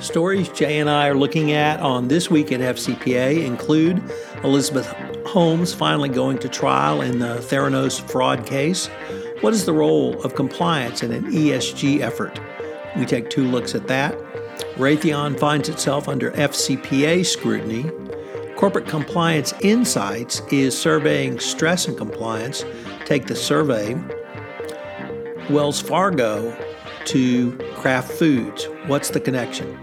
Stories Jay and I are looking at on This Week at FCPA include Elizabeth Holmes finally going to trial in the Theranos fraud case. What is the role of compliance in an ESG effort? We take two looks at that. Raytheon finds itself under FCPA scrutiny. Corporate Compliance Insights is surveying stress and compliance. Take the survey. Wells Fargo to Kraft Foods. What's the connection?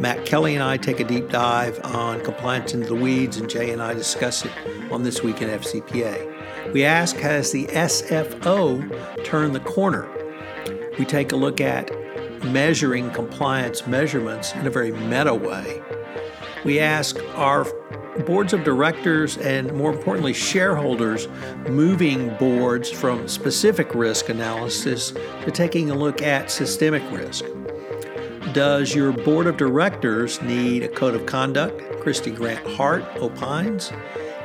Matt Kelly and I take a deep dive on compliance into the weeds, and Jay and I discuss it on This Week in FCPA. We ask Has the SFO turned the corner? We take a look at measuring compliance measurements in a very meta way. We ask Are boards of directors and, more importantly, shareholders moving boards from specific risk analysis to taking a look at systemic risk. Does your board of directors need a code of conduct? Kristy Grant Hart opines.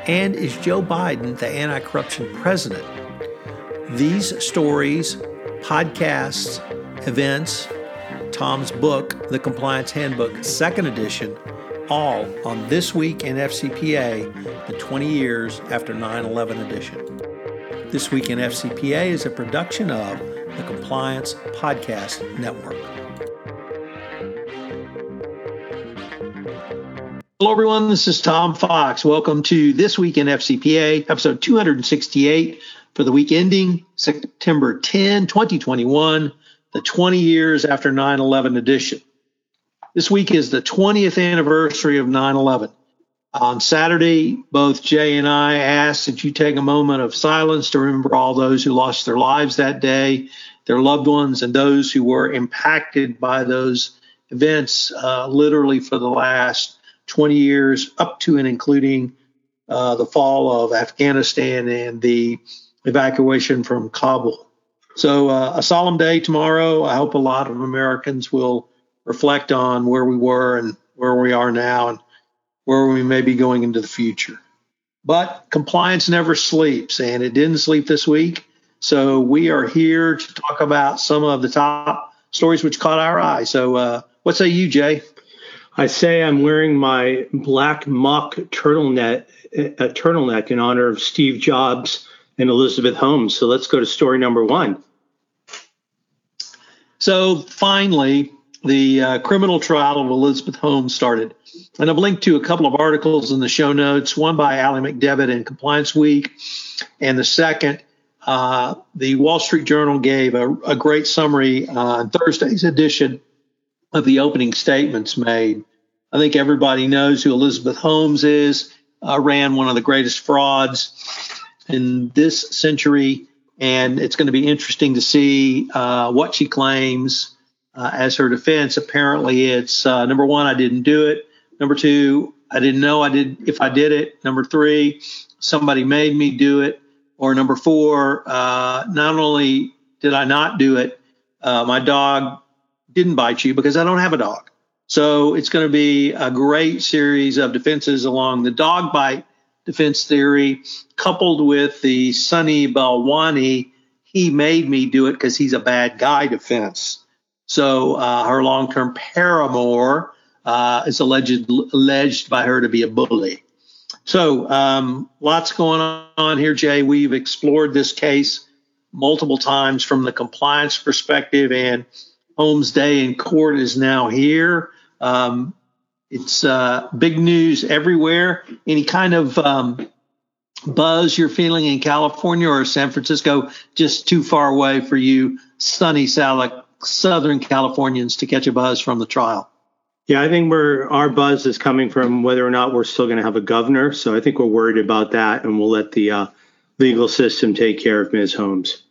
And is Joe Biden the anti corruption president? These stories, podcasts, events, Tom's book, The Compliance Handbook, second edition, all on This Week in FCPA, the 20 years after 9 11 edition. This Week in FCPA is a production of the Compliance Podcast Network. Hello, everyone. This is Tom Fox. Welcome to This Week in FCPA, episode 268 for the week ending September 10, 2021, the 20 years after 9 11 edition. This week is the 20th anniversary of 9 11. On Saturday, both Jay and I asked that you take a moment of silence to remember all those who lost their lives that day, their loved ones, and those who were impacted by those events uh, literally for the last 20 years, up to and including uh, the fall of Afghanistan and the evacuation from Kabul. So, uh, a solemn day tomorrow. I hope a lot of Americans will reflect on where we were and where we are now and where we may be going into the future. But compliance never sleeps, and it didn't sleep this week. So we are here to talk about some of the top stories which caught our eye. So, uh, what say you, Jay? I say I'm wearing my black mock turtleneck, uh, turtleneck in honor of Steve Jobs and Elizabeth Holmes. So let's go to story number one. So finally, the uh, criminal trial of Elizabeth Holmes started. And I've linked to a couple of articles in the show notes, one by Aly McDevitt in Compliance Week, and the second, uh, the Wall Street Journal gave a, a great summary on Thursday's edition of the opening statements made. I think everybody knows who Elizabeth Holmes is, uh, ran one of the greatest frauds in this century. And it's going to be interesting to see uh, what she claims uh, as her defense. Apparently, it's uh, number one, I didn't do it. Number two, I didn't know I did if I did it. Number three, somebody made me do it. Or number four, uh, not only did I not do it, uh, my dog didn't bite you because I don't have a dog. So it's going to be a great series of defenses along the dog bite defense theory, coupled with the Sunny Balwani, he made me do it because he's a bad guy defense. So uh, her long-term paramour uh, is alleged alleged by her to be a bully. So um, lots going on here, Jay. We've explored this case multiple times from the compliance perspective, and Holmes Day in court is now here. Um, it's uh, big news everywhere. Any kind of um, buzz you're feeling in California or San Francisco just too far away for you sunny Southern Californians to catch a buzz from the trial? Yeah, I think we're our buzz is coming from whether or not we're still going to have a governor. So I think we're worried about that, and we'll let the uh, legal system take care of Ms. Holmes.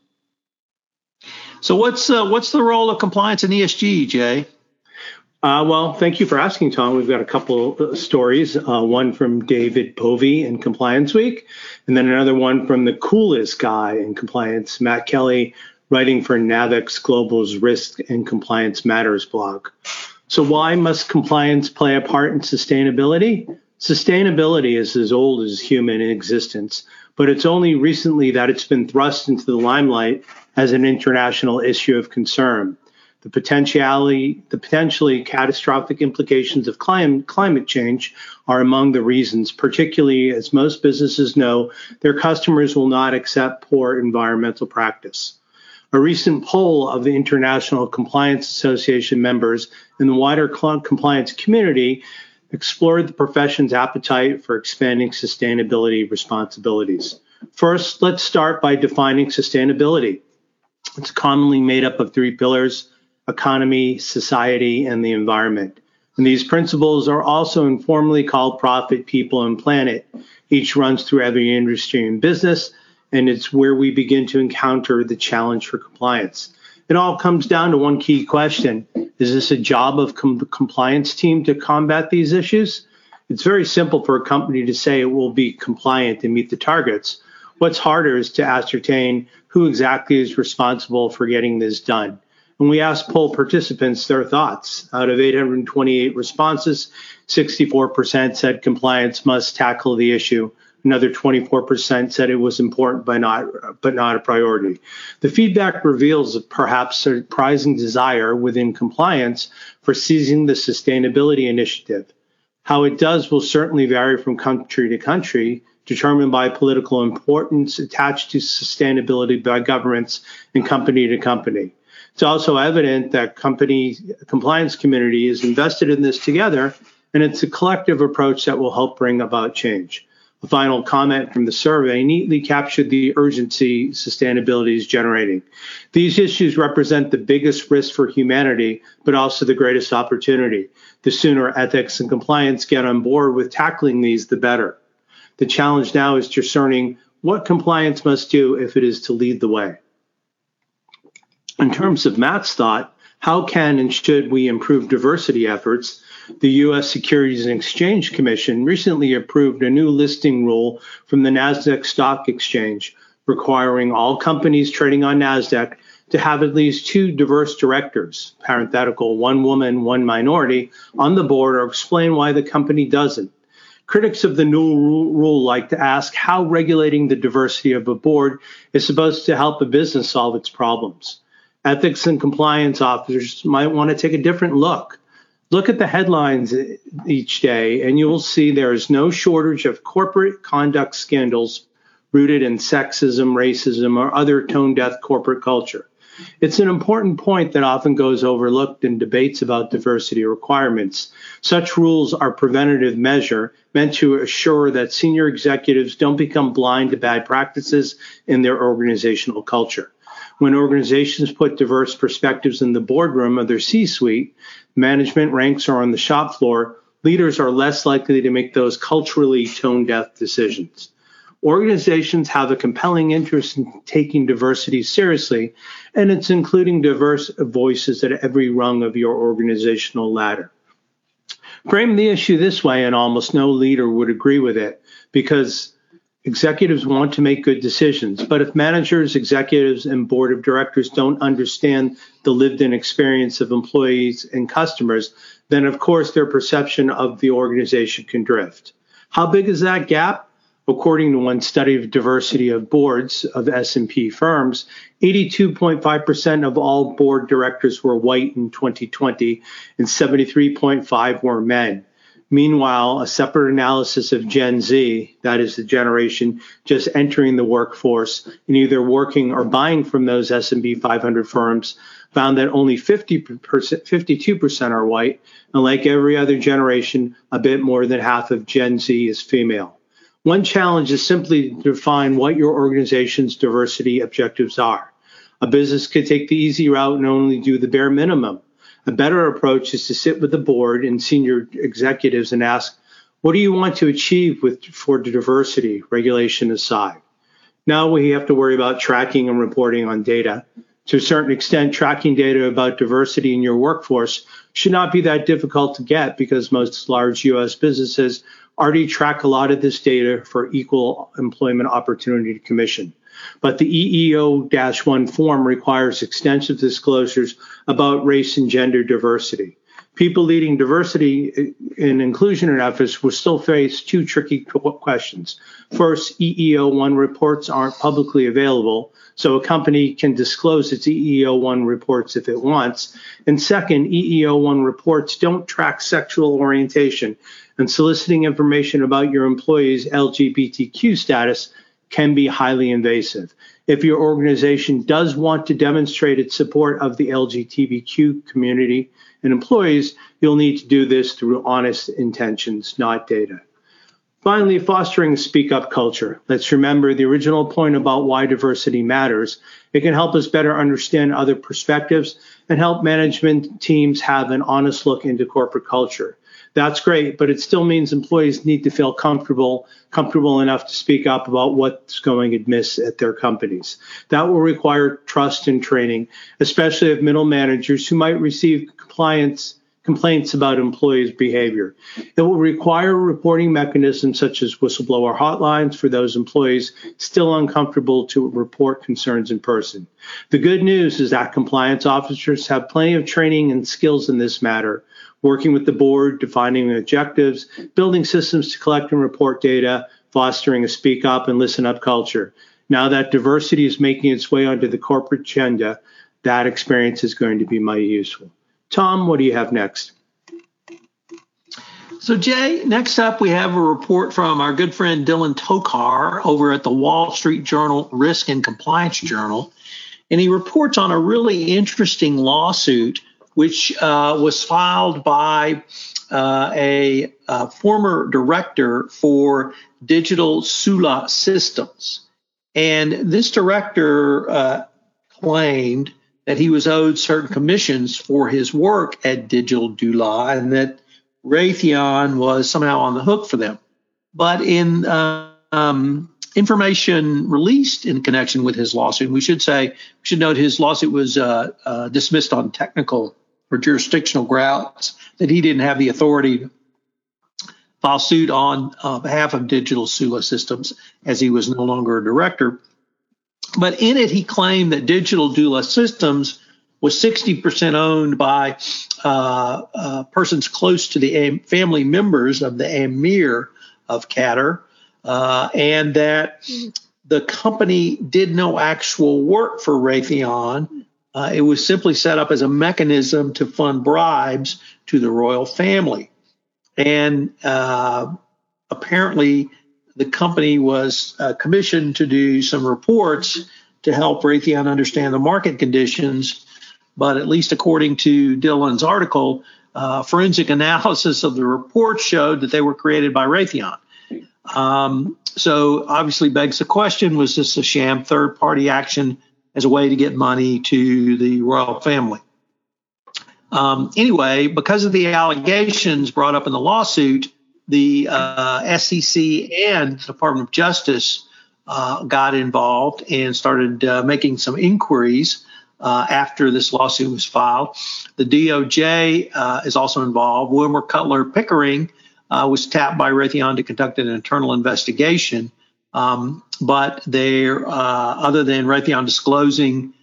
So what's uh, what's the role of compliance in ESG, Jay? Uh, well, thank you for asking, Tom. We've got a couple stories. Uh, one from David Povey in Compliance Week, and then another one from the coolest guy in compliance, Matt Kelly, writing for Navex Global's Risk and Compliance Matters blog. So, why must compliance play a part in sustainability? Sustainability is as old as human existence, but it's only recently that it's been thrust into the limelight as an international issue of concern. The potentially, the potentially catastrophic implications of climate, climate change are among the reasons, particularly as most businesses know their customers will not accept poor environmental practice. A recent poll of the International Compliance Association members in the wider compliance community explored the profession's appetite for expanding sustainability responsibilities. First, let's start by defining sustainability. It's commonly made up of three pillars economy, society, and the environment. And these principles are also informally called profit, people, and planet. Each runs through every industry and business, and it's where we begin to encounter the challenge for compliance. It all comes down to one key question Is this a job of com- compliance team to combat these issues? It's very simple for a company to say it will be compliant and meet the targets. What's harder is to ascertain who exactly is responsible for getting this done. When we asked poll participants their thoughts, out of 828 responses, 64% said compliance must tackle the issue. Another 24% said it was important but not but not a priority. The feedback reveals a perhaps surprising desire within compliance for seizing the sustainability initiative. How it does will certainly vary from country to country, determined by political importance attached to sustainability by governments and company to company. It's also evident that company compliance community is invested in this together, and it's a collective approach that will help bring about change. A final comment from the survey neatly captured the urgency sustainability is generating. These issues represent the biggest risk for humanity, but also the greatest opportunity. The sooner ethics and compliance get on board with tackling these, the better. The challenge now is discerning what compliance must do if it is to lead the way in terms of Matt's thought, how can and should we improve diversity efforts? The U.S. Securities and Exchange Commission recently approved a new listing rule from the NASDAQ Stock Exchange requiring all companies trading on NASDAQ to have at least two diverse directors, parenthetical, one woman, one minority, on the board or explain why the company doesn't. Critics of the new rule like to ask how regulating the diversity of a board is supposed to help a business solve its problems ethics and compliance officers might want to take a different look. Look at the headlines each day, and you will see there is no shortage of corporate conduct scandals rooted in sexism, racism, or other tone deaf corporate culture. It's an important point that often goes overlooked in debates about diversity requirements. Such rules are preventative measure meant to assure that senior executives don't become blind to bad practices in their organizational culture. When organizations put diverse perspectives in the boardroom of their C suite, management ranks are on the shop floor, leaders are less likely to make those culturally tone deaf decisions. Organizations have a compelling interest in taking diversity seriously, and it's including diverse voices at every rung of your organizational ladder. Frame the issue this way, and almost no leader would agree with it because Executives want to make good decisions, but if managers, executives, and board of directors don't understand the lived in experience of employees and customers, then of course their perception of the organization can drift. How big is that gap? According to one study of diversity of boards of S&P firms, 82.5% of all board directors were white in 2020 and 73.5 were men. Meanwhile, a separate analysis of Gen Z, that is the generation just entering the workforce and either working or buying from those S&P 500 firms, found that only 50%, 52% are white, and like every other generation, a bit more than half of Gen Z is female. One challenge is simply to define what your organization's diversity objectives are. A business could take the easy route and only do the bare minimum a better approach is to sit with the board and senior executives and ask, what do you want to achieve with for diversity, regulation aside? Now we have to worry about tracking and reporting on data. To a certain extent, tracking data about diversity in your workforce should not be that difficult to get because most large US businesses already track a lot of this data for equal employment opportunity commission. But the EEO 1 form requires extensive disclosures about race and gender diversity. People leading diversity and inclusion in efforts will still face two tricky questions. First, EEO 1 reports aren't publicly available, so a company can disclose its EEO 1 reports if it wants. And second, EEO 1 reports don't track sexual orientation, and soliciting information about your employees' LGBTQ status can be highly invasive. If your organization does want to demonstrate its support of the LGBTQ community and employees, you'll need to do this through honest intentions, not data. Finally, fostering speak up culture. Let's remember the original point about why diversity matters. It can help us better understand other perspectives and help management teams have an honest look into corporate culture. That's great, but it still means employees need to feel comfortable, comfortable enough to speak up about what's going amiss at their companies. That will require trust and training, especially of middle managers who might receive compliance complaints about employees' behavior. It will require reporting mechanisms such as whistleblower hotlines for those employees still uncomfortable to report concerns in person. The good news is that compliance officers have plenty of training and skills in this matter, working with the board, defining objectives, building systems to collect and report data, fostering a speak up and listen up culture. Now that diversity is making its way onto the corporate agenda, that experience is going to be mighty useful. Tom, what do you have next? So, Jay, next up, we have a report from our good friend Dylan Tokar over at the Wall Street Journal Risk and Compliance Journal. And he reports on a really interesting lawsuit which uh, was filed by uh, a, a, former director for Digital Soula Systems. And this director uh, claimed that he was owed certain commissions for his work at Digital Soula and that Raytheon was somehow on the hook for them. But in uh, um, information released in connection with his lawsuit, we should say, we should note his lawsuit was uh, uh, dismissed on technical or jurisdictional grounds, that he didn't have the authority to file suit on uh, behalf of Digital Soula Systems as he was no longer a director. But in it, he claimed that Digital Soula Systems was 60% owned by uh, uh, persons close to the family members of the Emir of Qatar, uh, and that the company did no actual work for Raytheon. Uh, it was simply set up as a mechanism to fund bribes to the royal family. And uh, apparently, the company was uh, commissioned to do some reports to help Raytheon understand the market conditions. But at least according to Dylan's article, uh, forensic analysis of the reports showed that they were created by Raytheon. Um, so obviously begs the question was this a sham third party action as a way to get money to the royal family? Um, anyway, because of the allegations brought up in the lawsuit, the uh, SEC and the Department of Justice uh, got involved and started uh, making some inquiries uh, after this lawsuit was filed. The DOJ uh, is also involved. Wilmer Cutler Pickering uh, was tapped by Raytheon to conduct an internal investigation. Um, but there, other than Raytheon disclosing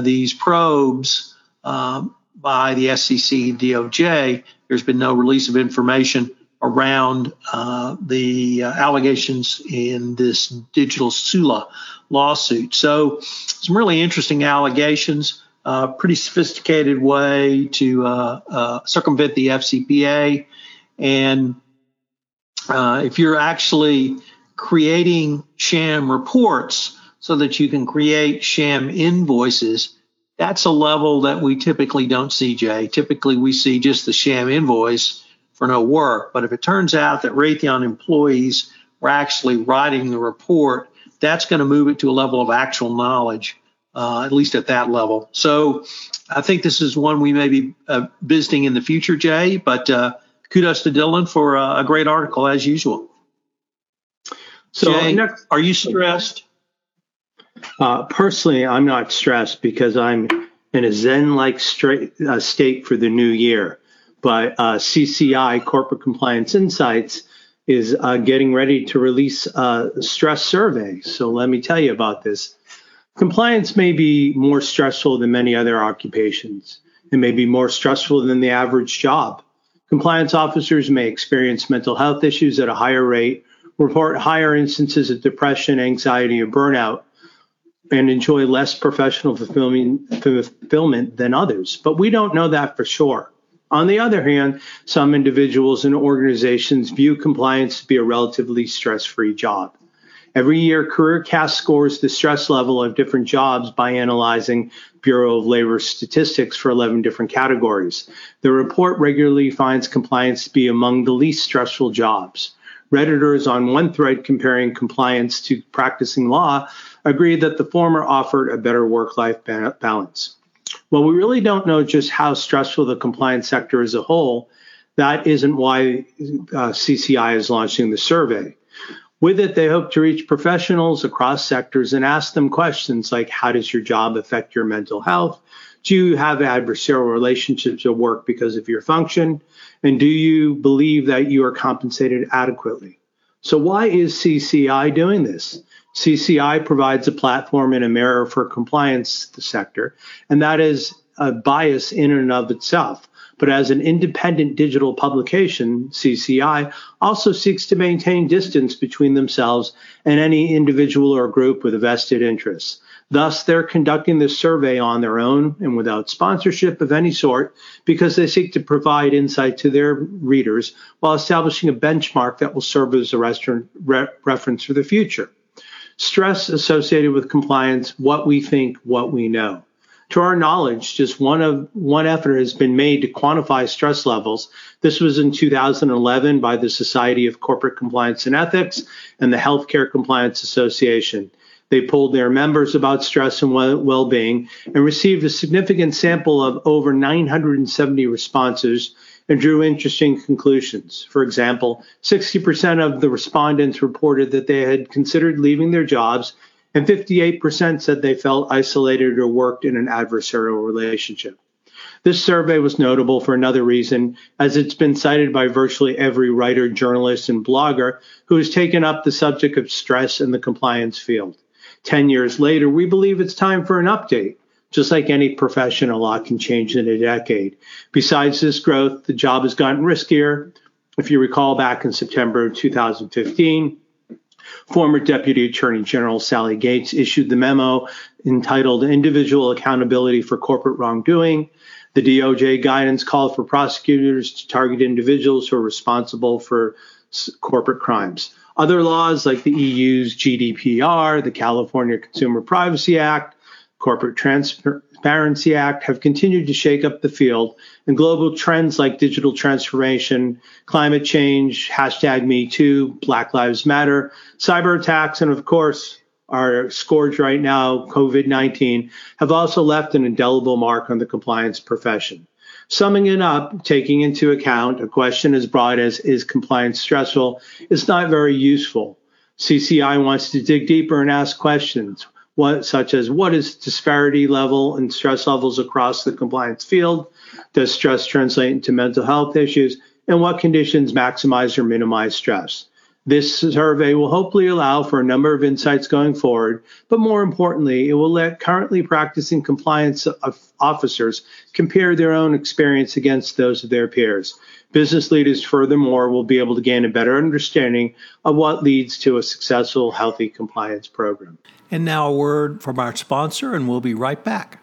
these probes um, by the SEC and DOJ, there's been no release of information around uh, the uh, allegations in this digital Soula lawsuit. So, some really interesting allegations. Uh, pretty sophisticated way to uh, uh, circumvent the FCPA And uh, if you're actually creating sham reports so that you can create sham invoices, that's a level that we typically don't see, Jay. Typically, we see just the sham invoice for no work. But if it turns out that Raytheon employees were actually writing the report, that's going to move it to a level of actual knowledge, uh, at least at that level. So I think this is one we may be uh, visiting in the future, Jay. But uh, kudos to Dylan for a great article as usual. So, Jay, next, are you stressed? Uh, personally, I'm not stressed because I'm in a Zen-like uh, state for the new year. But uh, CCI, Corporate Compliance Insights, is uh, getting ready to release a stress survey. So let me tell you about this. Compliance may be more stressful than many other occupations. It may be more stressful than the average job. Compliance officers may experience mental health issues at a higher rate, report higher instances of depression, anxiety, or burnout, and enjoy less professional fulfillment than others. But we don't know that for sure. On the other hand, some individuals and organizations view compliance to be a relatively stress free job. Every year, CareerCast scores the stress level of different jobs by analyzing Bureau of Labor statistics for 11 different categories. The report regularly finds compliance to be among the least stressful jobs. Redditors on one thread comparing compliance to practicing law agreed that the former offered a better work life balance. Well, we really don't know just how stressful the compliance sector as a whole. That isn't why uh, CCI is launching the survey. With it, they hope to reach professionals across sectors and ask them questions like How does your job affect your mental health? Do you have adversarial relationships at work because of your function? And do you believe that you are compensated adequately? So, why is CCI doing this? CCI provides a platform and a mirror for compliance the sector, and that is a bias in and of itself. But as an independent digital publication, CCI also seeks to maintain distance between themselves and any individual or group with a vested interest. Thus, they're conducting this survey on their own and without sponsorship of any sort because they seek to provide insight to their readers while establishing a benchmark that will serve as a reference for the future stress associated with compliance, what we think, what we know. To our knowledge, just one of one effort has been made to quantify stress levels. This was in 2011 by the Society of Corporate Compliance and Ethics and the Healthcare Compliance Association. They polled their members about stress and well being and received a significant sample of over 970 responses and drew interesting conclusions. For example, 60% of the respondents reported that they had considered leaving their jobs, and 58% said they felt isolated or worked in an adversarial relationship. This survey was notable for another reason, as it's been cited by virtually every writer, journalist, and blogger who has taken up the subject of stress in the compliance field. 10 years later, we believe it's time for an update. Just like any profession, a lot can change in a decade. Besides this growth, the job has gotten riskier. If you recall back in September 2015, former Deputy Attorney General Sally Yates issued the memo entitled Individual Accountability for Corporate Wrongdoing. The DOJ guidance called for prosecutors to target individuals who are responsible for corporate crimes. Other laws like the EU's GDPR, the California Consumer Privacy Act, Corporate Transparency Act have continued to shake up the field, and global trends like digital transformation, climate change, hashtag Me Too, Black Lives Matter, cyber attacks, and of course, our scourge right now, COVID 19, have also left an indelible mark on the compliance profession. Summing it up, taking into account a question as broad as is compliance stressful is not very useful. CCI wants to dig deeper and ask questions what, such as what is disparity level and stress levels across the compliance field? Does stress translate into mental health issues? And what conditions maximize or minimize stress? This survey will hopefully allow for a number of insights going forward, but more importantly, it will let currently practicing compliance officers compare their own experience against those of their peers. Business leaders, furthermore, will be able to gain a better understanding of what leads to a successful, healthy compliance program. And now a word from our sponsor, and we'll be right back.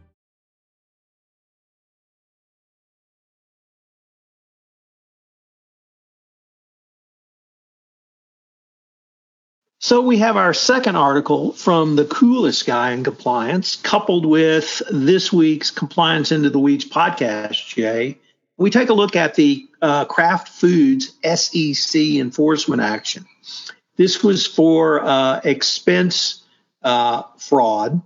So we have our second article from the coolest guy in compliance, coupled with this week's Compliance into the Weeds podcast, Jay. We take a look at the uh, Kraft Foods SEC enforcement action. This was for uh, expense uh, fraud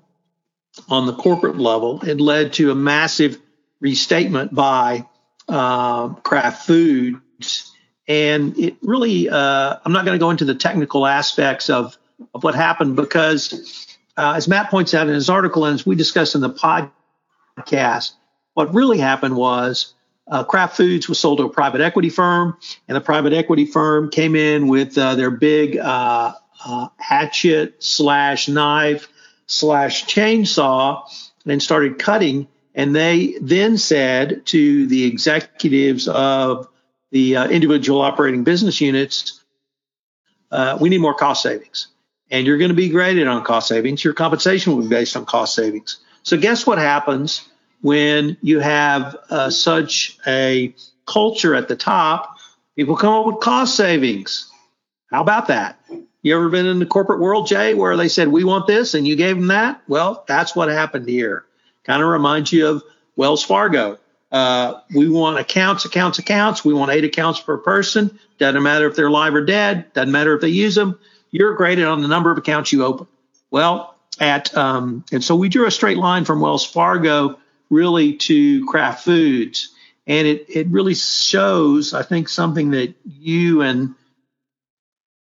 on the corporate level. It led to a massive restatement by uh, Kraft Foods and it really, uh, I'm not going to go into the technical aspects of, of what happened because, uh, as Matt points out in his article, and as we discussed in the podcast, what really happened was uh, Kraft Foods was sold to a private equity firm, and the private equity firm came in with uh, their big uh, uh, hatchet slash knife slash chainsaw and started cutting. And they then said to the executives of the uh, individual operating business units, uh, we need more cost savings. And you're going to be graded on cost savings. Your compensation will be based on cost savings. So, guess what happens when you have uh, such a culture at the top? People come up with cost savings. How about that? You ever been in the corporate world, Jay, where they said, we want this and you gave them that? Well, that's what happened here. Kind of reminds you of Wells Fargo. Uh, we want accounts, accounts, accounts. We want eight accounts per person. Doesn't matter if they're live or dead. Doesn't matter if they use them. You're graded on the number of accounts you open. Well, at um, and so we drew a straight line from Wells Fargo really to Kraft Foods, and it it really shows, I think, something that you and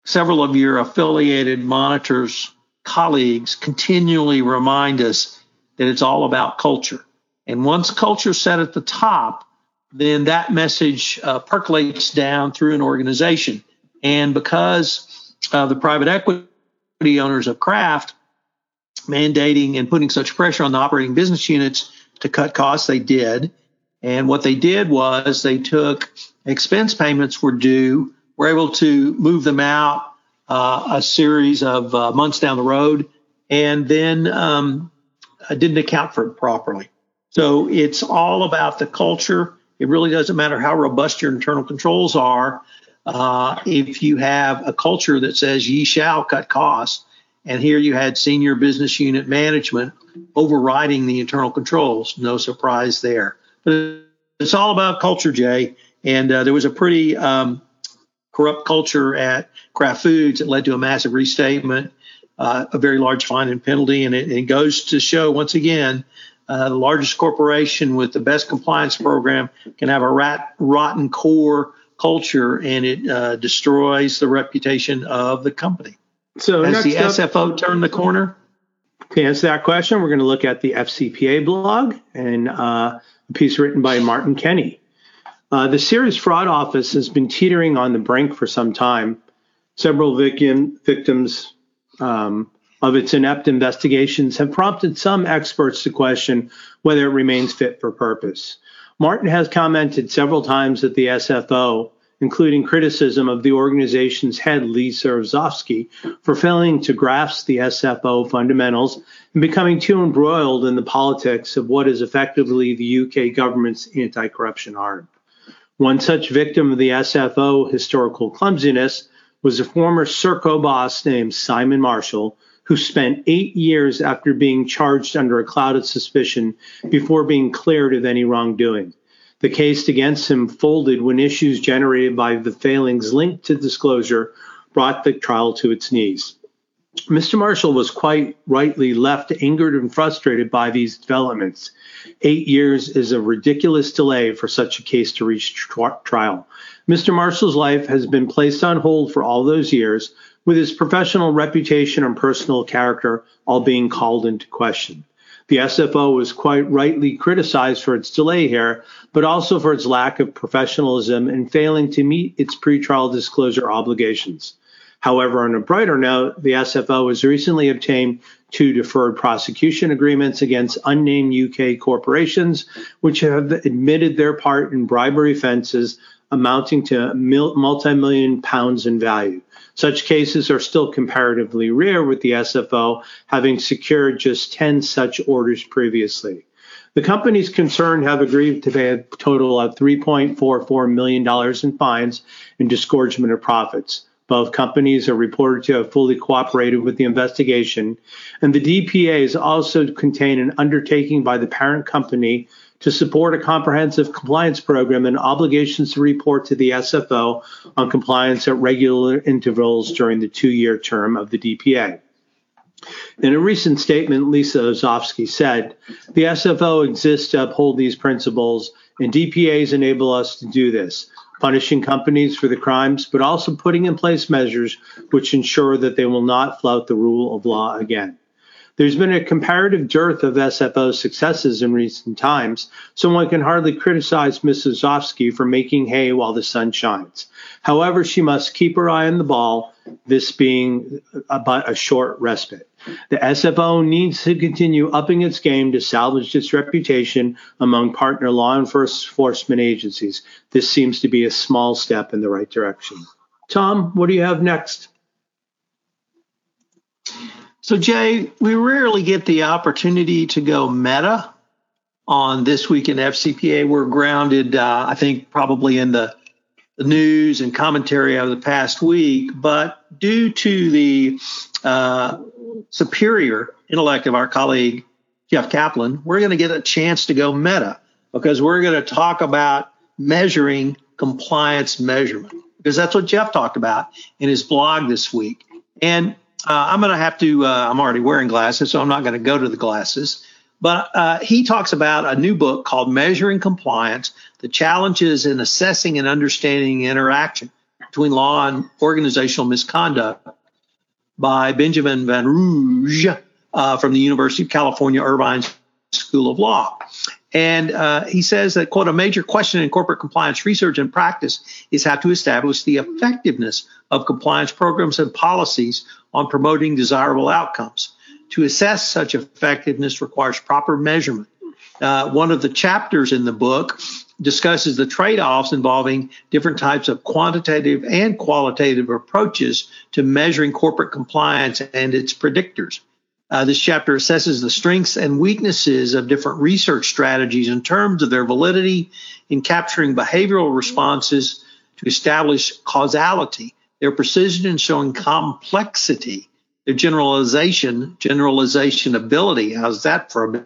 several of your affiliated monitors colleagues continually remind us that it's all about culture and once culture set at the top, then that message uh, percolates down through an organization. And because uh, the private equity owners of Kraft mandating and putting such pressure on the operating business units to cut costs, they did. And what they did was they took expense payments were due, were able to move them out uh, a series of uh, months down the road, and then um, didn't account for it properly. So it's all about the culture. It really doesn't matter how robust your internal controls are. Uh, if you have a culture that says ye shall cut costs, and here you had senior business unit management overriding the internal controls, no surprise there. But it's all about culture, Jay. And uh, there was a pretty um, corrupt culture at Kraft Foods that led to a massive restatement, uh, a very large fine and penalty. And it, it goes to show once again uh, the largest corporation with the best compliance program can have a rat, rotten core culture and it uh, destroys the reputation of the company. So has the up, SFO turned the corner? To answer that question, we're going to look at the FCPA blog and uh, a piece written by Martin Kenney. Uh, the Serious Fraud Office has been teetering on the brink for some time. Several victim, victims um, of its inept investigations have prompted some experts to question whether it remains fit for purpose. Martin has commented several times at the SFO, including criticism of the organization's head, Lisa Osofsky, for failing to grasp the SFO fundamentals and becoming too embroiled in the politics of what is effectively the UK government's anti corruption arm. One such victim of the SFO historical clumsiness was a former Serco boss named Simon Marshall, who spent eight years after being charged under a cloud of suspicion before being cleared of any wrongdoing. The case against him folded when issues generated by the failings linked to disclosure brought the trial to its knees. Mr. Marshall was quite rightly left angered and frustrated by these developments. Eight years is a ridiculous delay for such a case to reach trial. Mr. Marshall's life has been placed on hold for all those years, with his professional reputation and personal character all being called into question. The SFO was quite rightly criticized for its delay here, but also for its lack of professionalism and failing to meet its pretrial disclosure obligations. However, on a brighter note, the SFO has recently obtained two deferred prosecution agreements against unnamed UK corporations, which have admitted their part in bribery offences amounting to multi million pounds in value. Such cases are still comparatively rare, with the SFO having secured just 10 such orders previously. The companies concerned have agreed to pay a total of $3.44 million in fines and disgorgement of profits. Both companies are reported to have fully cooperated with the investigation, and the DPAs also contain an undertaking by the parent company to support a comprehensive compliance program and obligations to report to the SFO on compliance at regular intervals during the two year term of the DPA. In a recent statement, Lisa Osofsky said, The SFO exists to uphold these principles, and DPAs enable us to do this punishing companies for the crimes, but also putting in place measures which ensure that they will not flout the rule of law again. There's been a comparative dearth of SFO successes in recent times, so one can hardly criticize Mrs. Zofsky for making hay while the sun shines. However, she must keep her eye on the ball, this being but a short respite. The SFO needs to continue upping its game to salvage its reputation among partner law enforcement agencies. This seems to be a small step in the right direction. Tom, what do you have next? So, Jay, we rarely get the opportunity to go meta on This Week in FCPA. We're grounded, uh, I think, probably in the, the, news and commentary of the past week. But due to the uh, superior intellect of our colleague, Jeff Kaplan, we're going to get a chance to go meta because we're going to talk about measuring compliance measurement because that's what Jeff talked about in his blog this week. And uh, I'm going to have to, uh, I'm already wearing glasses, so I'm not going to go to the glasses. But uh, he talks about a new book called Measuring Compliance The Challenges in Assessing and Understanding Interaction Between Law and Organizational Misconduct by Benjamin Van Rooij uh, from the University of California Irvine School of Law. And uh, he says that, quote, a major question in corporate compliance research and practice is how to establish the effectiveness of compliance programs and policies on promoting desirable outcomes. To assess such effectiveness requires proper measurement. Uh, one of the chapters in the book discusses the trade offs involving different types of quantitative and qualitative approaches to measuring corporate compliance and its predictors. Uh, this chapter assesses the strengths and weaknesses of different research strategies in terms of their validity in capturing behavioral responses to establish causality, their precision in showing complexity, their generalization, generalization ability. How's that for a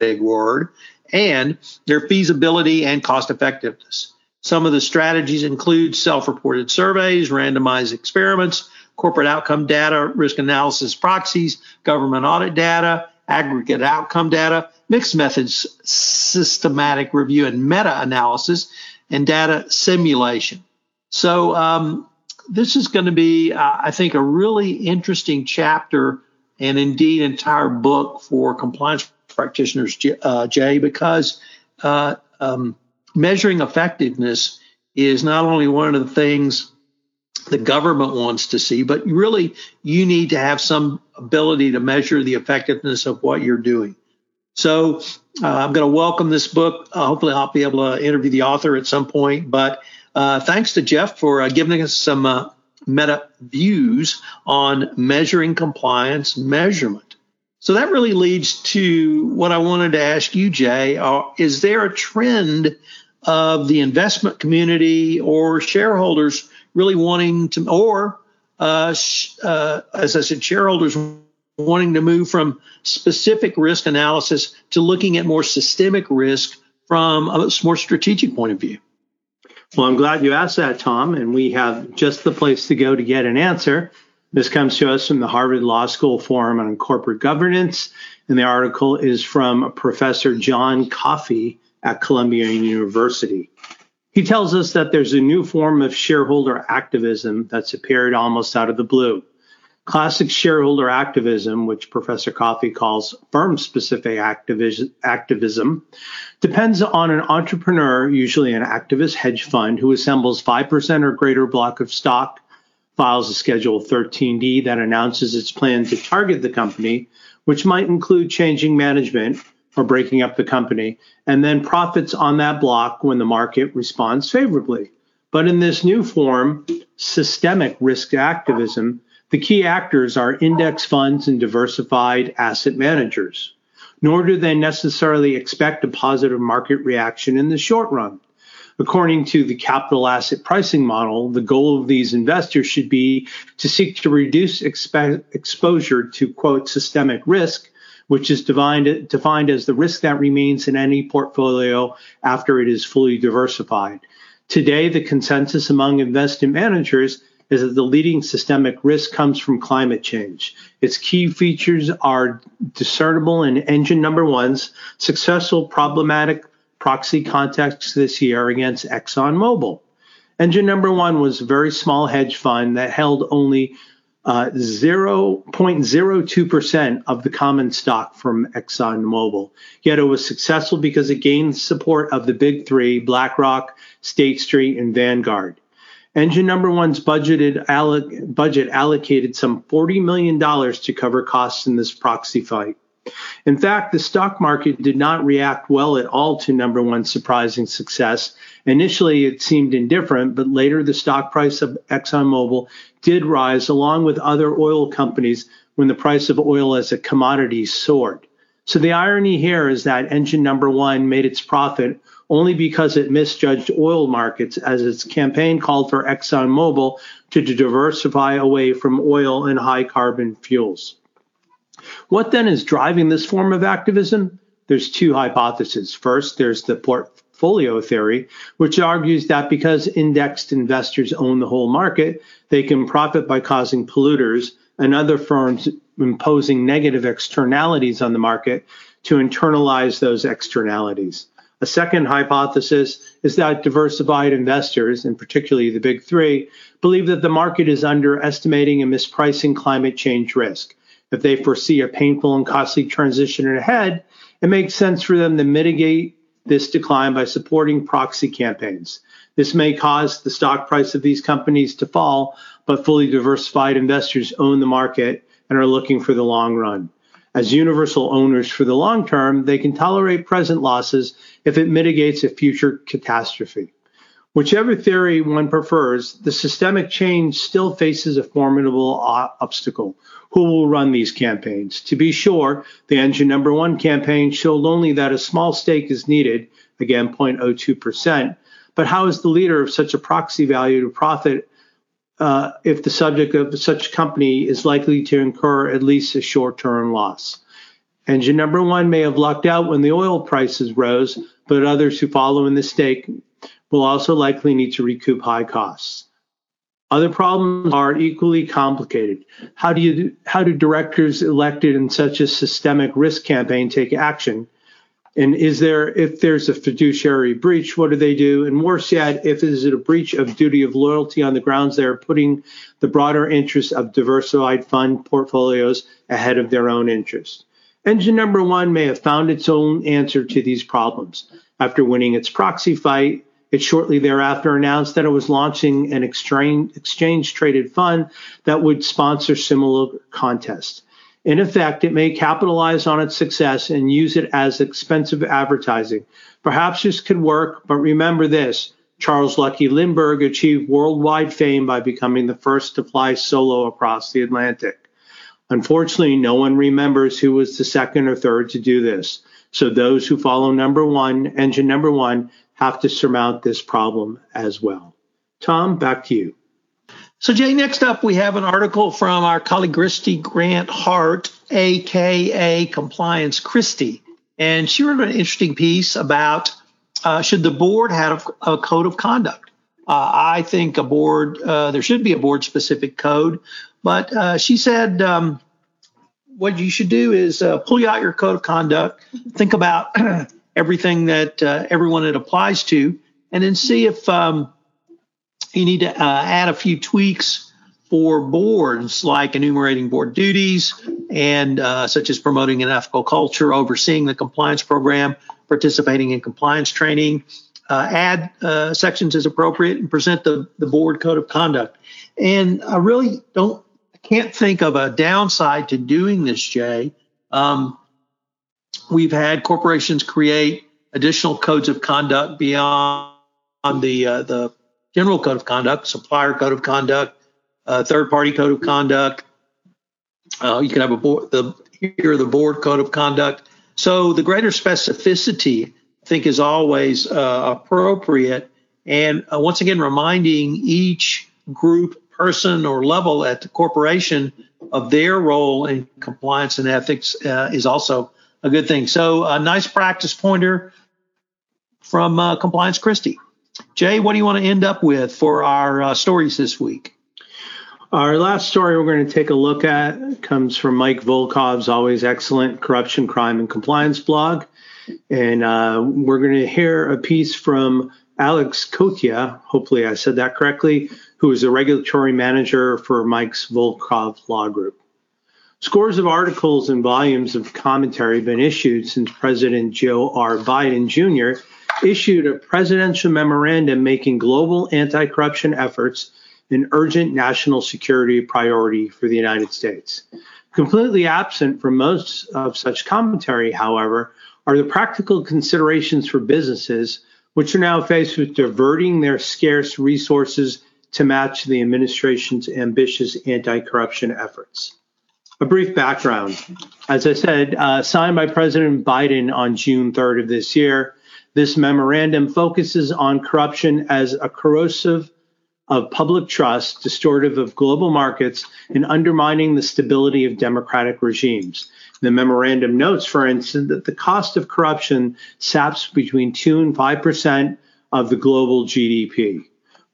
big word? And their feasibility and cost effectiveness. Some of the strategies include self reported surveys, randomized experiments, corporate outcome data, risk analysis proxies, government audit data, aggregate outcome data, mixed methods, systematic review and meta analysis, and data simulation. So, um, this is going to be, uh, I think, a really interesting chapter and indeed entire book for compliance practitioners, uh, Jay, because uh, um, measuring effectiveness is not only one of the things the government wants to see, but really you need to have some ability to measure the effectiveness of what you're doing. So uh, I'm going to welcome this book. Uh, hopefully, I'll be able to interview the author at some point. But uh, thanks to Jeff for uh, giving us some uh, meta views on measuring compliance measurement. So that really leads to what I wanted to ask you, Jay. Is there a trend of the investment community or shareholders? Really wanting to, or uh, uh, as I said, shareholders wanting to move from specific risk analysis to looking at more systemic risk from a more strategic point of view? Well, I'm glad you asked that, Tom, and we have just the place to go to get an answer. This comes to us from the Harvard Law School Forum on Corporate Governance, and the article is from Professor John Coffee at Columbia University. He tells us that there's a new form of shareholder activism that's appeared almost out of the blue. Classic shareholder activism, which Professor Coffee calls firm specific activism, depends on an entrepreneur, usually an activist hedge fund, who assembles 5% or greater block of stock, files a Schedule 13D that announces its plan to target the company, which might include changing management or breaking up the company, and then profits on that block when the market responds favorably. But in this new form, systemic risk activism, the key actors are index funds and diversified asset managers, nor do they necessarily expect a positive market reaction in the short run. According to the capital asset pricing model, the goal of these investors should be to seek to reduce exp- exposure to, quote, systemic risk, which is defined, defined as the risk that remains in any portfolio after it is fully diversified. Today, the consensus among investment managers is that the leading systemic risk comes from climate change. Its key features are discernible in engine number one's successful problematic proxy contest this year against ExxonMobil. Engine number one was a very small hedge fund that held only uh, 0.02% of the common stock from ExxonMobil. Yet it was successful because it gained support of the big three BlackRock, State Street, and Vanguard. Engine number one's budgeted alloc- budget allocated some $40 million to cover costs in this proxy fight. In fact, the stock market did not react well at all to number one's surprising success. Initially, it seemed indifferent, but later the stock price of ExxonMobil did rise along with other oil companies when the price of oil as a commodity soared. So the irony here is that engine number one made its profit only because it misjudged oil markets as its campaign called for ExxonMobil to diversify away from oil and high carbon fuels. What then is driving this form of activism? There's two hypotheses. First, there's the portfolio theory, which argues that because indexed investors own the whole market, they can profit by causing polluters and other firms imposing negative externalities on the market to internalize those externalities. A second hypothesis is that diversified investors, and particularly the big three, believe that the market is underestimating and mispricing climate change risk. If they foresee a painful and costly transition ahead, it makes sense for them to mitigate this decline by supporting proxy campaigns. This may cause the stock price of these companies to fall, but fully diversified investors own the market and are looking for the long run. As universal owners for the long term, they can tolerate present losses if it mitigates a future catastrophe. Whichever theory one prefers, the systemic change still faces a formidable obstacle. Who will run these campaigns? To be sure, the engine number one campaign showed only that a small stake is needed, again 0.02%. But how is the leader of such a proxy value to profit uh, if the subject of such company is likely to incur at least a short term loss. Engine number one may have lucked out when the oil prices rose, but others who follow in the stake will also likely need to recoup high costs. Other problems are equally complicated. How do you how do directors elected in such a systemic risk campaign take action and is there, if there's a fiduciary breach, what do they do? And worse yet, if is it a breach of duty of loyalty on the grounds they're putting the broader interests of diversified fund portfolios ahead of their own interests? Engine number one may have found its own answer to these problems. After winning its proxy fight, it shortly thereafter announced that it was launching an exchange traded fund that would sponsor similar contests. In effect, it may capitalize on its success and use it as expensive advertising. Perhaps this could work, but remember this Charles Lucky Lindbergh achieved worldwide fame by becoming the first to fly solo across the Atlantic. Unfortunately, no one remembers who was the second or third to do this. So those who follow number one, engine number one, have to surmount this problem as well. Tom, back to you. So, Jay, next up, we have an article from our colleague Kristy Grant Hart aka Compliance Kristy, and she wrote an interesting piece about uh, should the board have a, code of conduct. Uh, I think a board uh, there should be a board specific code, but uh, she said um, what you should do is uh, pull out your code of conduct, think about everything that uh, everyone it applies to, and then see if um, you need to add a few tweaks for boards like enumerating board duties and uh, such as promoting an ethical culture, overseeing the compliance program, participating in compliance training, uh, add uh, sections as appropriate, and present the, the board code of conduct. And I really don't, can't think of a downside to doing this, Jay. Um, we've had corporations create additional codes of conduct beyond the uh, the general code of conduct, supplier code of conduct, uh, third party code of conduct. Uh, you can have a board, the here the board code of conduct. So the greater specificity, I think, is always uh, appropriate. And uh, once again, reminding each group, person, or level at the corporation of their role in compliance and ethics uh, is also a good thing. So a nice practice pointer from uh, Compliance Kristy. Jay, what do you want to end up with for our stories this week? Our last story we're going to take a look at comes from Mike Volkov's always excellent corruption, crime, and compliance blog. And uh, we're going to hear a piece from Alex Kotia, hopefully I said that correctly, who is a regulatory manager for Mike's Volkov Law Group. Scores of articles and volumes of commentary have been issued since President Joe R. Biden Jr. issued a presidential memorandum making global anti corruption efforts an urgent national security priority for the United States. Completely absent from most of such commentary, however, are the practical considerations for businesses, which are now faced with diverting their scarce resources to match the administration's ambitious anti corruption efforts. A brief background. As I said, uh, signed by President Biden on June 3rd of this year, this memorandum focuses on corruption as a corrosive of public trust, distortive of global markets, and undermining the stability of democratic regimes. The memorandum notes, for instance, that the cost of corruption saps between 2 and 5% of the global GDP.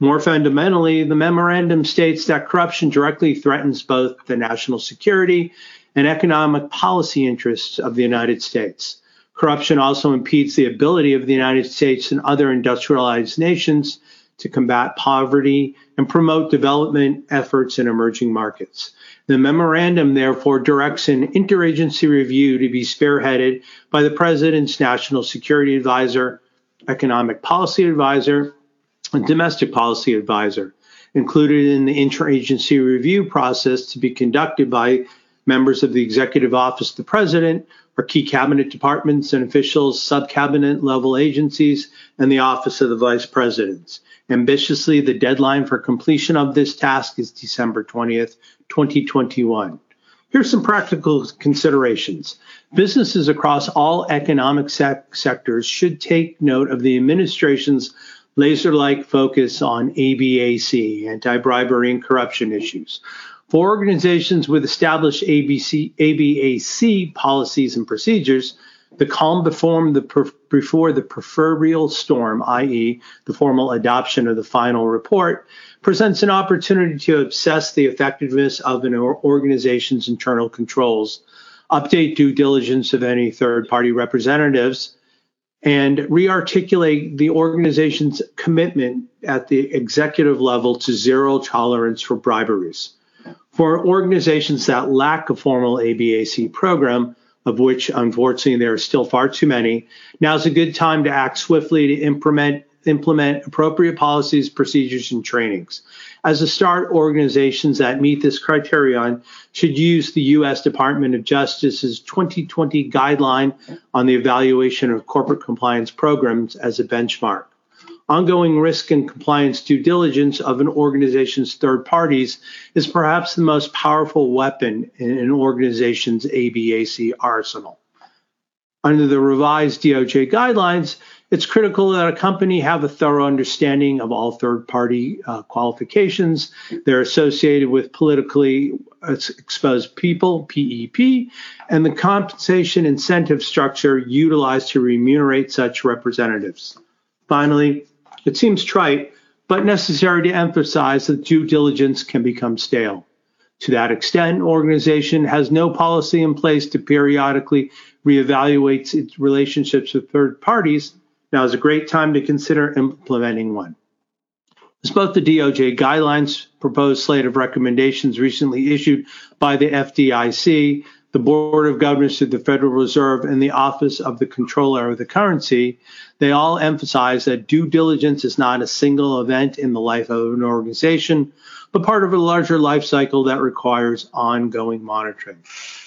More fundamentally, the memorandum states that corruption directly threatens both the national security and economic policy interests of the United States. Corruption also impedes the ability of the United States and other industrialized nations to combat poverty and promote development efforts in emerging markets. The memorandum, therefore, directs an interagency review to be spearheaded by the President's National Security Advisor, Economic Policy Advisor, and Domestic Policy Advisor, included in the interagency review process to be conducted by members of the Executive Office of the President, or key cabinet departments and officials, sub cabinet level agencies, and the Office of the Vice Presidents. Ambitiously, the deadline for completion of this task is December 20th, 2021. Here's some practical considerations. Businesses across all economic sec- sectors should take note of the administration's laser like focus on ABAC, anti bribery and corruption issues. For organizations with established ABC, ABAC policies and procedures, the calm before the, before the proverbial storm, i.e., the formal adoption of the final report, presents an opportunity to assess the effectiveness of an organization's internal controls, update due diligence of any third party representatives, and rearticulate the organization's commitment at the executive level to zero tolerance for briberies. For organizations that lack a formal ABAC program, of which unfortunately there are still far too many. Now is a good time to act swiftly to implement implement appropriate policies, procedures, and trainings. As a start, organizations that meet this criterion should use the U.S. Department of Justice's 2020 guideline on the evaluation of corporate compliance programs as a benchmark ongoing risk and compliance due diligence of an organization's third parties is perhaps the most powerful weapon in an organization's ABAC arsenal. Under the revised DOJ guidelines, it's critical that a company have a thorough understanding of all third party uh, qualifications. They're associated with politically exposed people, PEP, and the compensation incentive structure utilized to remunerate such representatives. Finally, it seems trite, but necessary to emphasize that due diligence can become stale. To that extent, an organization has no policy in place to periodically reevaluate its relationships with third parties. Now is a great time to consider implementing one. As both the DOJ guidelines, proposed slate of recommendations recently issued by the FDIC, the Board of Governors of the Federal Reserve, and the Office of the Controller of the Currency, they all emphasize that due diligence is not a single event in the life of an organization, but part of a larger life cycle that requires ongoing monitoring.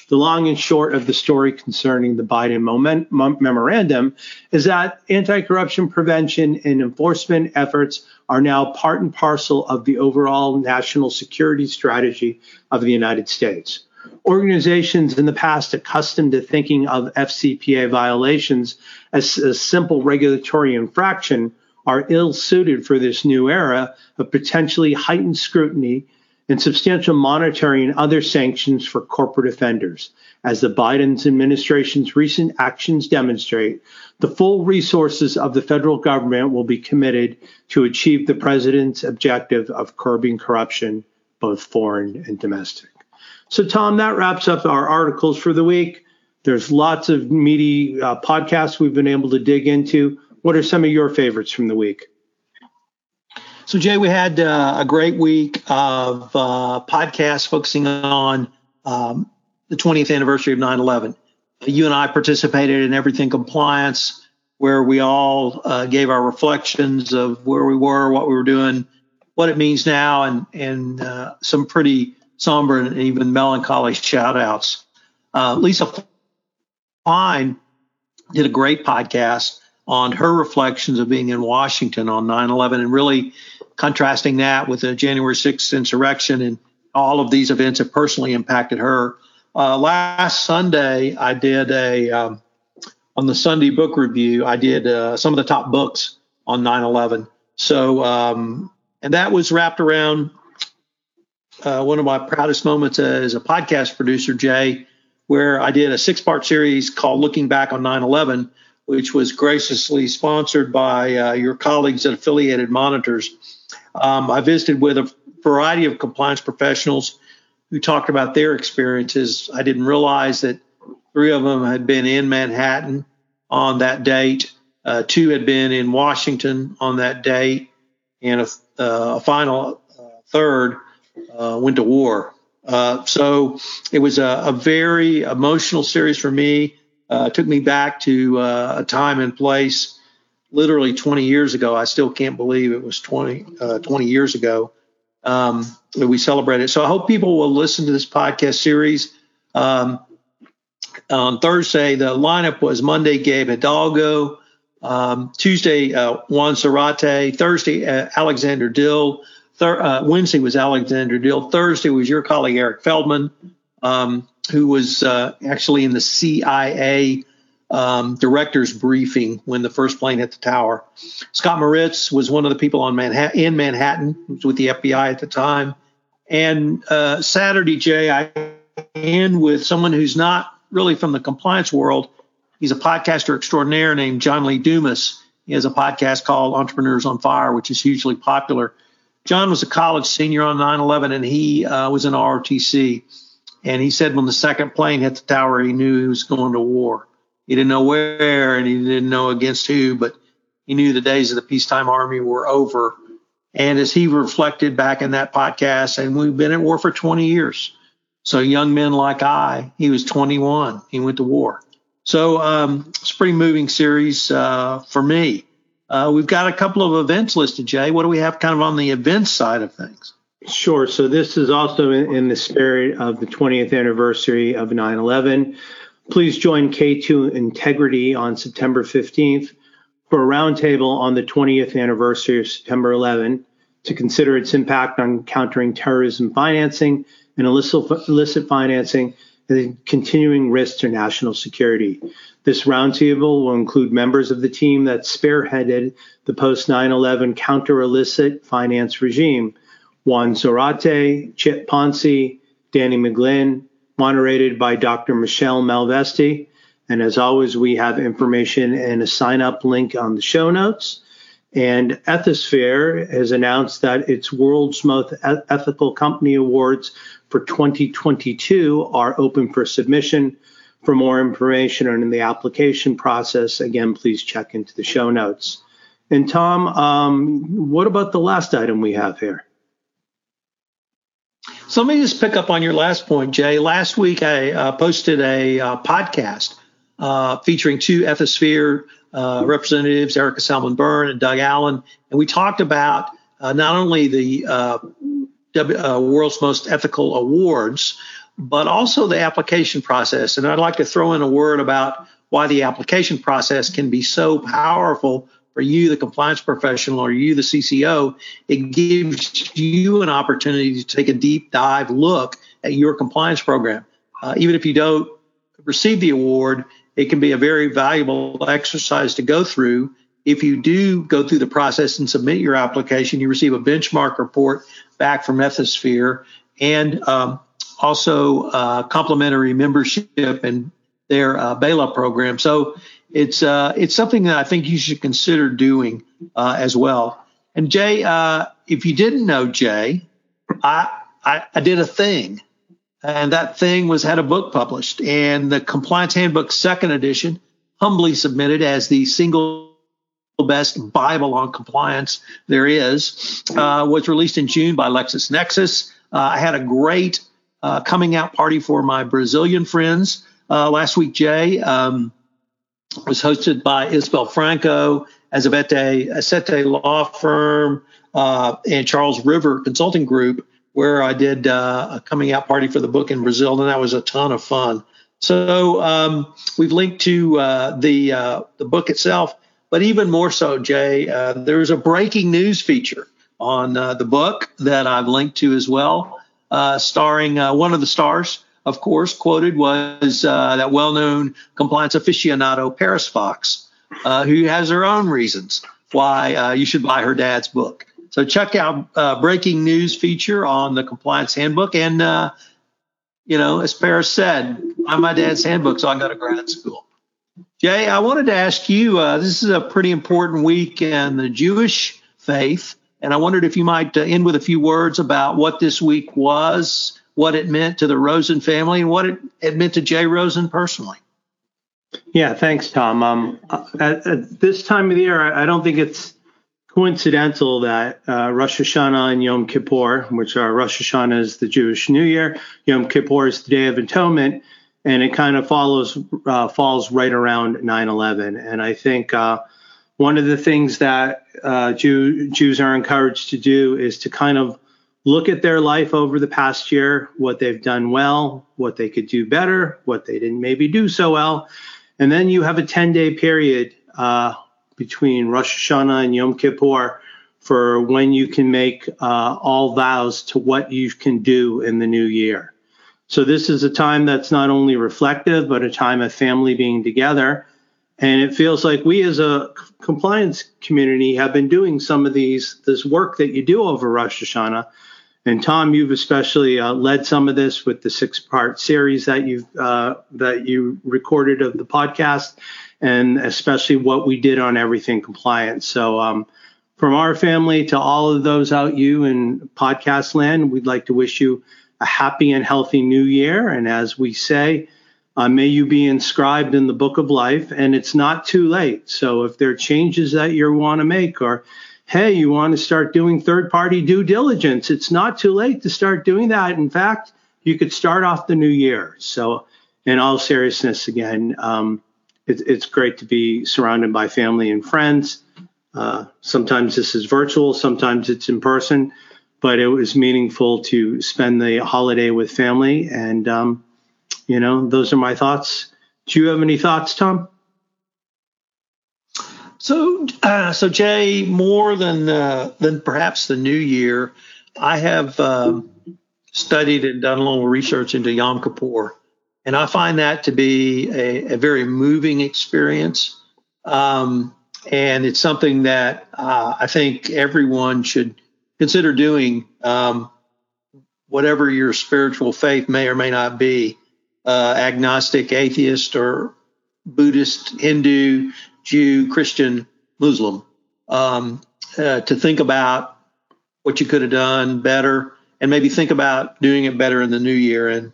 The long and short of the story concerning the Biden moment, memorandum is that anti corruption prevention and enforcement efforts are now part and parcel of the overall national security strategy of the United States. Organizations in the past accustomed to thinking of FCPA violations as a simple regulatory infraction are ill suited for this new era of potentially heightened scrutiny and substantial monetary and other sanctions for corporate offenders. As the Biden administration's recent actions demonstrate, the full resources of the federal government will be committed to achieve the president's objective of curbing corruption, both foreign and domestic. So, Tom, that wraps up our articles for the week. There's lots of meaty uh, podcasts we've been able to dig into. What are some of your favorites from the week? So, Jay, we had uh, a great week of uh, podcasts focusing on um, the 20th anniversary of 9 11. You and I participated in Everything Compliance, where we all uh, gave our reflections of where we were, what we were doing, what it means now, and, and uh, some pretty somber and even melancholy shout outs. Uh, Lisa Fine did a great podcast on her reflections of being in Washington on 9 11 and really contrasting that with the January 6th insurrection and all of these events have personally impacted her. Uh, last Sunday, I did a, um, on the Sunday book review, I did uh, some of the top books on 9 11. So, um, and that was wrapped around uh, one of my proudest moments as a podcast producer, Jay, where I did a six part series called Looking Back on 9 11 which was graciously sponsored by uh, your colleagues at Affiliated Monitors. Um, I visited with a variety of compliance professionals who talked about their experiences. I didn't realize that three of them had been in Manhattan on that date, uh, two had been in Washington on that date, and a, uh, a final uh, third uh, went to war. Uh, so it was a, a very emotional series for me uh, took me back to a time and place literally 20 years ago. I still can't believe it was 20, uh, 20 years ago um, that we celebrated. So I hope people will listen to this podcast series. Um, on Thursday, the lineup was Monday, Gabe Hidalgo. Um, Tuesday, uh, Juan Zarate. Thursday, uh, Alexander Dill. Thir- uh, Wednesday was Alexander Dill. Thursday was your colleague Eric Feldman. Um, who was uh, actually in the CIA um, director's briefing when the first plane hit the tower. Scott Moritz was one of the people on Manhattan, in Manhattan, was with the FBI at the time. And uh, Saturday, Jay, I end with someone who's not really from the compliance world. He's a podcaster extraordinaire named John Lee Dumas. He has a podcast called Entrepreneurs on Fire, which is hugely popular. John was a college senior on 9 11 and he uh, was in ROTC. And he said when the second plane hit the tower, he knew he was going to war. He didn't know where and he didn't know against who, but he knew the days of the peacetime army were over. And as he reflected back in that podcast, and we've been at war for 20 years. So young men like I, he was 21, he went to war. So um, it's a pretty moving series uh, for me. Uh, we've got a couple of events listed, Jay. What do we have kind of on the events side of things? Sure. So this is also in, in the spirit of the 20th anniversary of 9 11. Please join K2 Integrity on September 15th for a roundtable on the 20th anniversary of September 11 to consider its impact on countering terrorism financing and illicit, financing and the continuing risks to national security. This roundtable will include members of the team that spearheaded the post 9 11 counter illicit finance regime Juan Zarate, Chip Poncy, Danny McGlynn, moderated by Dr. Michelle Malvesti. And as always, we have information and a sign up link on the show notes. And Ethisphere has announced that its World's Most Ethical Company Awards for 2022 are open for submission. For more information on the application process, again, please check into the show notes. And Tom, um, what about the last item we have here? So let me just pick up on your last point, Jay. Last week I uh, posted a uh, podcast uh, featuring two Ethisphere uh, representatives, Erica Salmon Byrne and Doug Allen, and we talked about uh, not only the uh, world's most ethical awards, but also the application process. And I'd like to throw in a word about why the application process can be so powerful for you, the compliance professional, or you, the CCO. It gives you an opportunity to take a deep dive look at your compliance program. Uh, even if you don't receive the award, it can be a very valuable exercise to go through. If you do go through the process and submit your application, you receive a benchmark report back from Ethisphere and um, also uh, complimentary membership in their uh, BELA program. So it's uh, it's something that I think you should consider doing uh, as well. And Jay, uh, if you didn't know Jay, I, I I did a thing and that thing was had a book published and the compliance handbook second edition humbly submitted as the single best bible on compliance there is uh, was released in june by lexisnexis uh, i had a great uh, coming out party for my brazilian friends last week jay um, was hosted by isabel franco azevedo sette law firm uh, and charles river consulting group where I did uh, a coming out party for the book in Brazil, and that was a ton of fun. So um, we've linked to uh, the uh, the book itself, but even more so, Jay, uh, there's a breaking news feature on uh, the book that I've linked to as well, starring one of the stars, of course, quoted was that well-known compliance aficionado Paris Fox, who has her own reasons why you should buy her dad's book. So check out uh, breaking news feature on the compliance handbook. And, uh, you know, as Paris said, I'm my dad's handbook, so I go to grad school. Jay, I wanted to ask you uh, this is a pretty important week in the Jewish faith. And I wondered if you might uh, end with a few words about what this week was, what it meant to the Rosen family, and what it, it meant to Jay Rosen personally. Yeah, thanks, Tom. Um, at, at, this time of the year, I don't think it's coincidental that uh, Rosh Hashanah and Yom Kippur, which are Rosh Hashanah is the Jewish New Year, Yom Kippur is the Day of Atonement, and it kind of follows uh, falls right around 9/11. And I think uh, one of the things that uh, Jew, Jews are encouraged to do is to kind of look at their life over the past year, what they've done well, what they could do better, what they didn't maybe do so well, and then you have a 10-day period uh, between Rosh Hashanah and Yom Kippur for when you can make uh, all vows to what you can do in the new year. So this is a time that's not only reflective, but a time of family being together. And it feels like we as a compliance community have been doing some of these, this work that you do over Rosh Hashanah. And Tom, you've especially uh, led some of this with the six-part series that you've uh, that you recorded of the podcast and especially what we did on everything compliance. So, um, from our family to all of those out you in podcast land, we'd like to wish you a happy and healthy new year. And as we say, uh, may you be inscribed in the book of life, and it's not too late. So, if there are changes that you want to make, or hey, you want to start doing third party due diligence, it's not too late to start doing that. In fact, you could start off the new year. So, in all seriousness, again, um, it, it's great to be surrounded by family and friends. Uh, sometimes this is virtual, sometimes it's in person, but it was meaningful to spend the holiday with family. And, um, you know, those are my thoughts. Do you have any thoughts, Tom? So, uh, so Jay, more than uh, than perhaps the new year, I have um, studied and done a little research into Yom Kippur, and I find that to be a, a very moving experience. Um, and it's something that uh, I think everyone should consider doing, um, whatever your spiritual faith may or may not be uh, agnostic, atheist, or Buddhist, Hindu, Jew, Christian, Muslim. Um, uh, to think about what you could have done better and maybe think about doing it better in the new year. And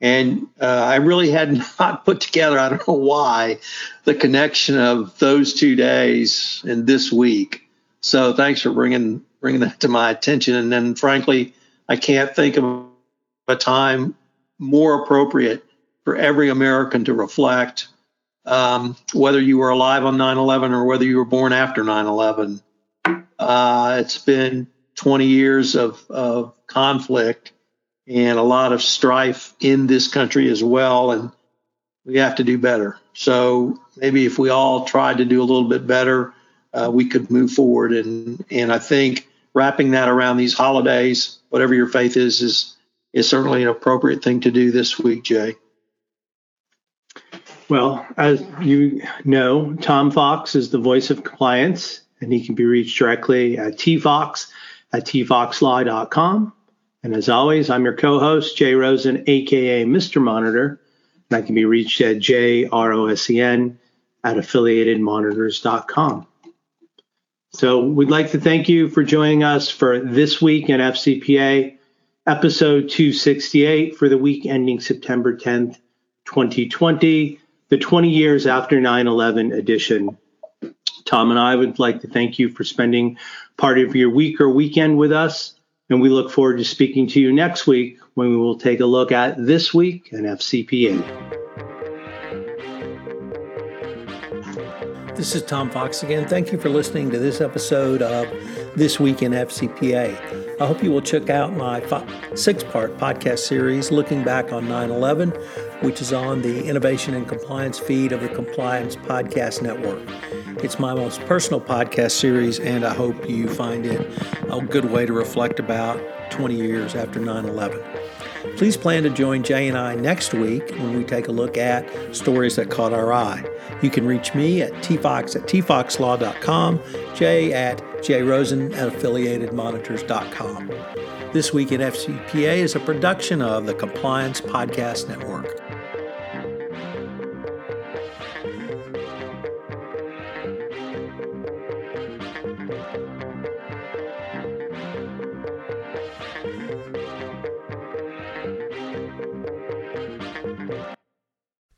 and uh, I really had not put together, I don't know why, the connection of those two days and this week. So thanks for bringing bringing that to my attention. And then, frankly, I can't think of a time more appropriate for every American to reflect, um, whether you were alive on 9/11 or whether you were born after 9/11. Uh, it's been 20 years of, of conflict and a lot of strife in this country as well. And we have to do better. So maybe if we all tried to do a little bit better, uh, we could move forward. And and I think wrapping that around these holidays, whatever your faith is, is is certainly an appropriate thing to do this week, Jay. Well, as you know, Tom Fox is the voice of compliance, and he can be reached directly at tfox at tfoxlaw.com. And as always, I'm your co host, Jay Rosen, aka Mr. Monitor, and I can be reached at jrosen at affiliatedmonitors.com. So we'd like to thank you for joining us for this week in FCPA, episode 268 for the week ending September 10th, 2020, the 20 years after 9 11 edition. Tom and I would like to thank you for spending part of your week or weekend with us. And we look forward to speaking to you next week when we will take a look at This Week in FCPA. This is Tom Fox again. Thank you for listening to this episode of This Week in FCPA. I hope you will check out my six part podcast series looking back on 9 11, which is on the Innovation and Compliance feed of the Compliance Podcast Network. It's my most personal podcast series, and I hope you find it a good way to reflect about 20 years after 9 11. Please plan to join Jay and I next week when we take a look at stories that caught our eye. You can reach me at tfox at tfoxlaw.com, jay at jrosen at affiliatedmonitors.com. This Week in FCPA is a production of the Compliance Podcast Network.